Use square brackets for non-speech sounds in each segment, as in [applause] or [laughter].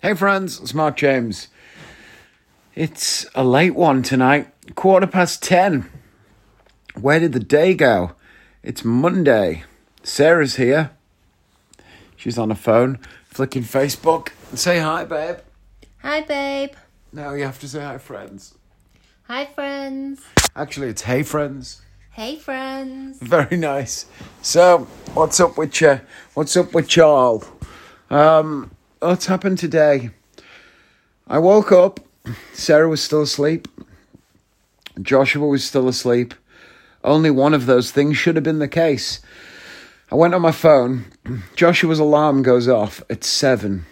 Hey friends, it's Mark James. It's a late one tonight, quarter past ten. Where did the day go? It's Monday. Sarah's here. She's on the phone, flicking Facebook. Say hi, babe. Hi, babe. Now you have to say hi, friends. Hi, friends. Actually, it's hey, friends. Hey, friends. Very nice. So, what's up with you? What's up with y'all? Um, what's happened today? I woke up. Sarah was still asleep. Joshua was still asleep. Only one of those things should have been the case. I went on my phone. Joshua's alarm goes off at seven.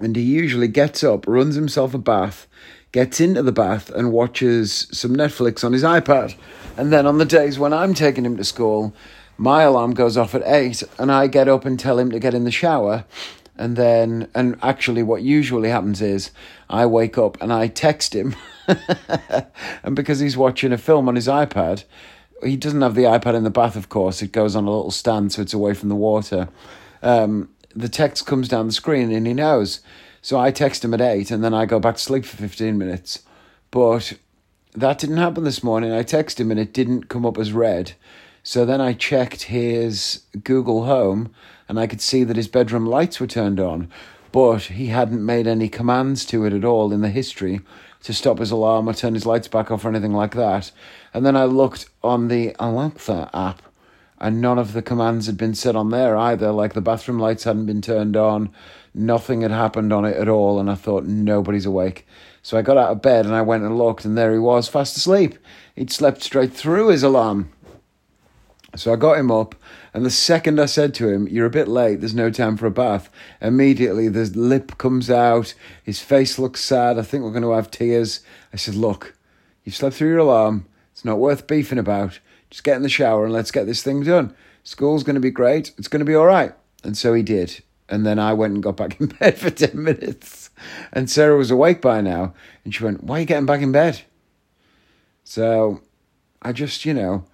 And he usually gets up, runs himself a bath, gets into the bath, and watches some Netflix on his iPad. And then on the days when I'm taking him to school, my alarm goes off at eight, and I get up and tell him to get in the shower. And then, and actually, what usually happens is I wake up and I text him. [laughs] and because he's watching a film on his iPad, he doesn't have the iPad in the bath, of course. It goes on a little stand so it's away from the water. Um, the text comes down the screen and he knows. So I text him at eight and then I go back to sleep for 15 minutes. But that didn't happen this morning. I text him and it didn't come up as read. So then I checked his Google Home and I could see that his bedroom lights were turned on, but he hadn't made any commands to it at all in the history to stop his alarm or turn his lights back off or anything like that. And then I looked on the Alexa app and none of the commands had been set on there either. Like the bathroom lights hadn't been turned on, nothing had happened on it at all, and I thought nobody's awake. So I got out of bed and I went and looked, and there he was, fast asleep. He'd slept straight through his alarm. So I got him up, and the second I said to him, You're a bit late, there's no time for a bath, immediately the lip comes out, his face looks sad, I think we're going to have tears. I said, Look, you've slept through your alarm, it's not worth beefing about. Just get in the shower and let's get this thing done. School's going to be great, it's going to be all right. And so he did. And then I went and got back in [laughs] bed for 10 minutes. And Sarah was awake by now, and she went, Why are you getting back in bed? So I just, you know,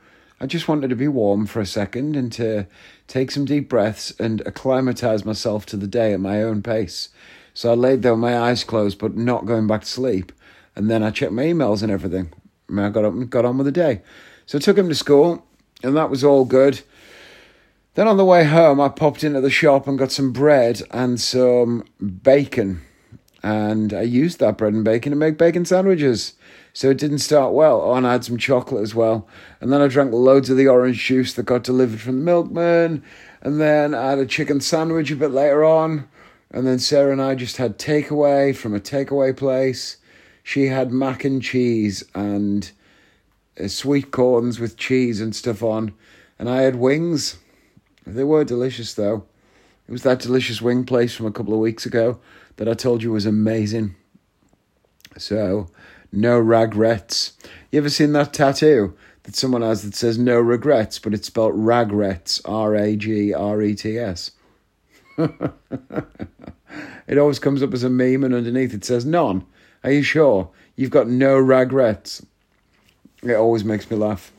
I just wanted to be warm for a second and to take some deep breaths and acclimatize myself to the day at my own pace. So I laid there with my eyes closed, but not going back to sleep. And then I checked my emails and everything. And I got up and got on with the day. So I took him to school, and that was all good. Then on the way home, I popped into the shop and got some bread and some bacon. And I used that bread and bacon to make bacon sandwiches. So it didn't start well. Oh, and I had some chocolate as well. And then I drank loads of the orange juice that got delivered from the milkman. And then I had a chicken sandwich a bit later on. And then Sarah and I just had takeaway from a takeaway place. She had mac and cheese and uh, sweet corns with cheese and stuff on. And I had wings. They were delicious though. It was that delicious wing place from a couple of weeks ago that I told you was amazing. So, no regrets. You ever seen that tattoo that someone has that says no regrets, but it's spelled ragrets, R A G R E T S? [laughs] it always comes up as a meme, and underneath it says none. Are you sure? You've got no regrets. It always makes me laugh.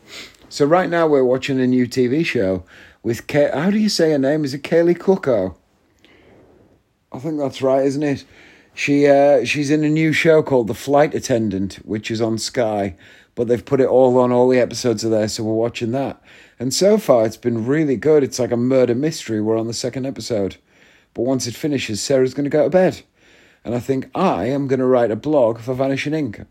So, right now, we're watching a new TV show with Kay- how do you say her name? Is it Kaley Cuoco? I think that's right, isn't it? She uh, she's in a new show called The Flight Attendant, which is on Sky, but they've put it all on. All the episodes are there, so we're watching that. And so far, it's been really good. It's like a murder mystery. We're on the second episode, but once it finishes, Sarah's going to go to bed, and I think I am going to write a blog for Vanishing Ink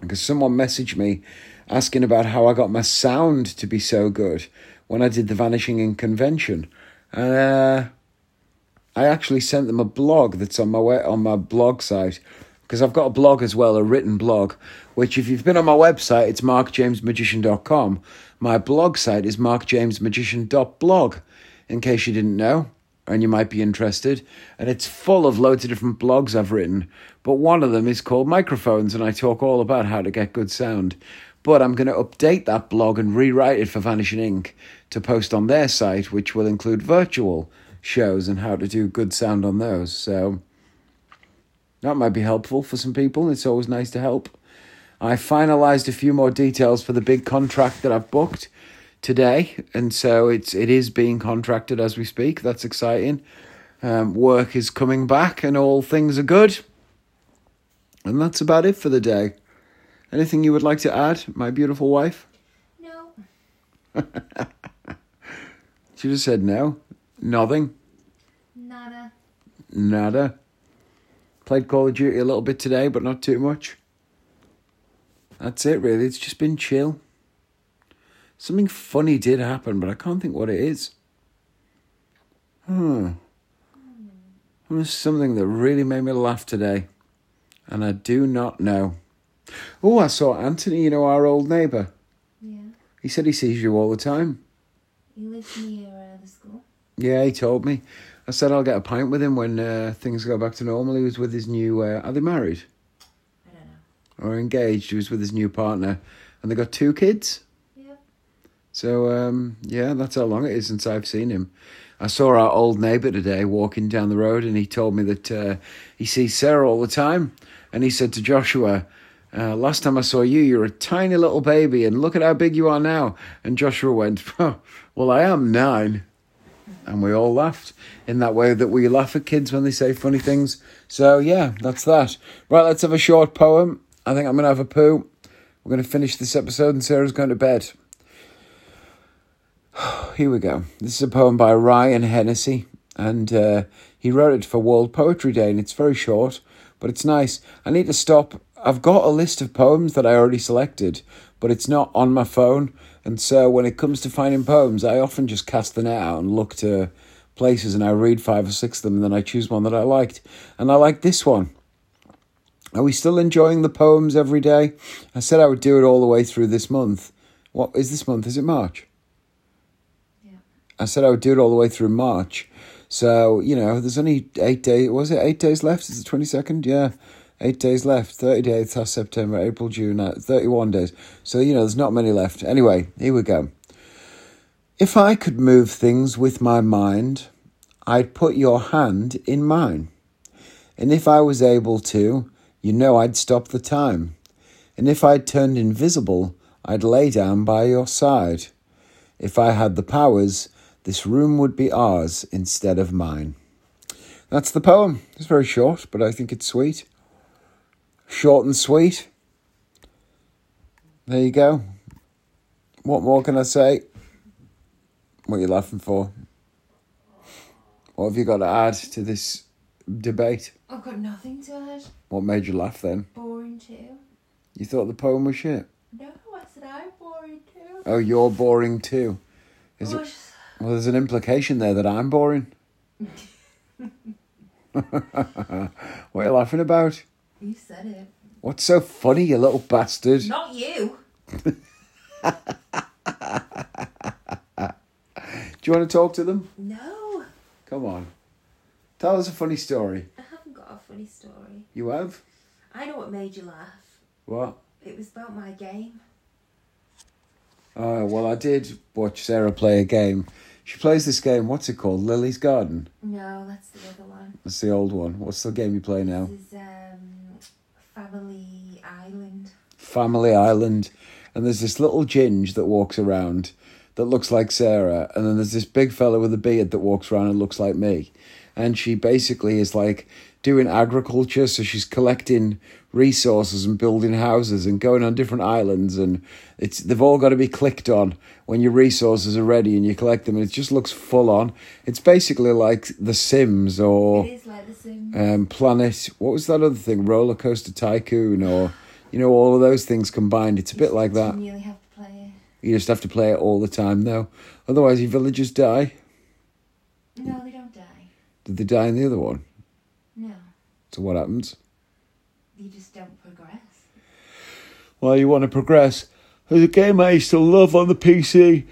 because someone messaged me asking about how I got my sound to be so good when I did the Vanishing Ink convention. Uh, I actually sent them a blog that's on my way, on my blog site because I've got a blog as well, a written blog, which if you've been on my website, it's markjamesmagician.com. My blog site is markjamesmagician.blog, in case you didn't know, and you might be interested. And it's full of loads of different blogs I've written, but one of them is called Microphones, and I talk all about how to get good sound. But I'm going to update that blog and rewrite it for Vanishing Ink to post on their site, which will include virtual shows and how to do good sound on those. So that might be helpful for some people. It's always nice to help. I finalized a few more details for the big contract that I've booked today, and so it's it is being contracted as we speak. That's exciting. Um, work is coming back and all things are good. And that's about it for the day. Anything you would like to add, my beautiful wife? No. [laughs] She just said no. Nothing. Nada. Nada. Played Call of Duty a little bit today, but not too much. That's it, really. It's just been chill. Something funny did happen, but I can't think what it is. Hmm. It was something that really made me laugh today, and I do not know. Oh, I saw Anthony, you know, our old neighbour. Yeah. He said he sees you all the time. He lives near uh, the school. Yeah, he told me. I said I'll get a pint with him when uh, things go back to normal. He was with his new. Uh, are they married I don't know. or engaged? He was with his new partner, and they got two kids. Yeah. So um, yeah, that's how long it is since I've seen him. I saw our old neighbour today walking down the road, and he told me that uh, he sees Sarah all the time. And he said to Joshua, uh, "Last time I saw you, you were a tiny little baby, and look at how big you are now." And Joshua went, "Well, I am nine. And we all laughed in that way that we laugh at kids when they say funny things. So yeah, that's that. Right, let's have a short poem. I think I'm gonna have a poo. We're gonna finish this episode, and Sarah's going to bed. [sighs] Here we go. This is a poem by Ryan Hennessy, and uh, he wrote it for World Poetry Day, and it's very short, but it's nice. I need to stop. I've got a list of poems that I already selected, but it's not on my phone, and so when it comes to finding poems, I often just cast the net out and look to places, and I read five or six of them, and then I choose one that I liked, and I like this one. Are we still enjoying the poems every day? I said I would do it all the way through this month. What is this month? Is it March? Yeah. I said I would do it all the way through March. So, you know, there's only eight days. Was it eight days left? Is it 22nd? Yeah. Eight days left. 30 days September, April, June, uh, 31 days. So, you know, there's not many left. Anyway, here we go. If I could move things with my mind, I'd put your hand in mine. And if I was able to, you know I'd stop the time. And if I'd turned invisible, I'd lay down by your side. If I had the powers, this room would be ours instead of mine. That's the poem. It's very short, but I think it's sweet. Short and sweet. There you go. What more can I say? What are you laughing for? What have you got to add to this debate? I've got nothing to add. What made you laugh then? Boring too. You thought the poem was shit? No, I said I'm boring too. Oh, you're boring too. Is it? Well, there's an implication there that I'm boring. [laughs] [laughs] what are you laughing about? You said it. What's so funny, you little bastard? Not you. [laughs] Do you want to talk to them? No. Come on. Tell us a funny story. I haven't got a funny story. You have? I know what made you laugh. What? It was about my game. Oh, well, I did watch Sarah play a game. She plays this game, what's it called? Lily's Garden? No, that's the other one. That's the old one. What's the game you play now? This is um, Family Island. Family Island. And there's this little ginge that walks around that looks like Sarah. And then there's this big fella with a beard that walks around and looks like me. And she basically is like doing agriculture. So she's collecting resources and building houses and going on different islands. And it's they've all got to be clicked on when your resources are ready and you collect them. And it just looks full on. It's basically like The Sims or like The Sims. um, Planet. What was that other thing? Roller Coaster Tycoon, or you know, all of those things combined. It's a bit like that. You have to play it. You just have to play it all the time, though. Otherwise, your villagers die. No, they don't die. Did they die in the other one? So what happens? you just don't progress. Well, you want to progress. There's a game I used to love on the PC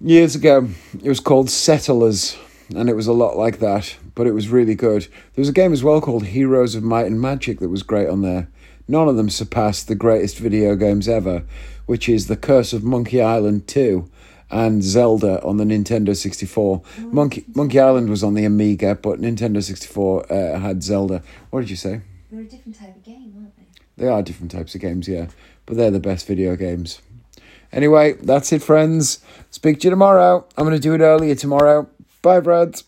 years ago. It was called Settlers, and it was a lot like that, but it was really good. There was a game as well called Heroes of Might and Magic that was great on there. None of them surpassed the greatest video games ever, which is The Curse of Monkey Island 2 and Zelda on the Nintendo 64. Monkey Monkey Island was on the Amiga, but Nintendo 64 uh, had Zelda. What did you say? They're a different type of game, aren't they? They are different types of games, yeah, but they're the best video games. Anyway, that's it, friends. Speak to you tomorrow. I'm going to do it earlier tomorrow. Bye, Brad.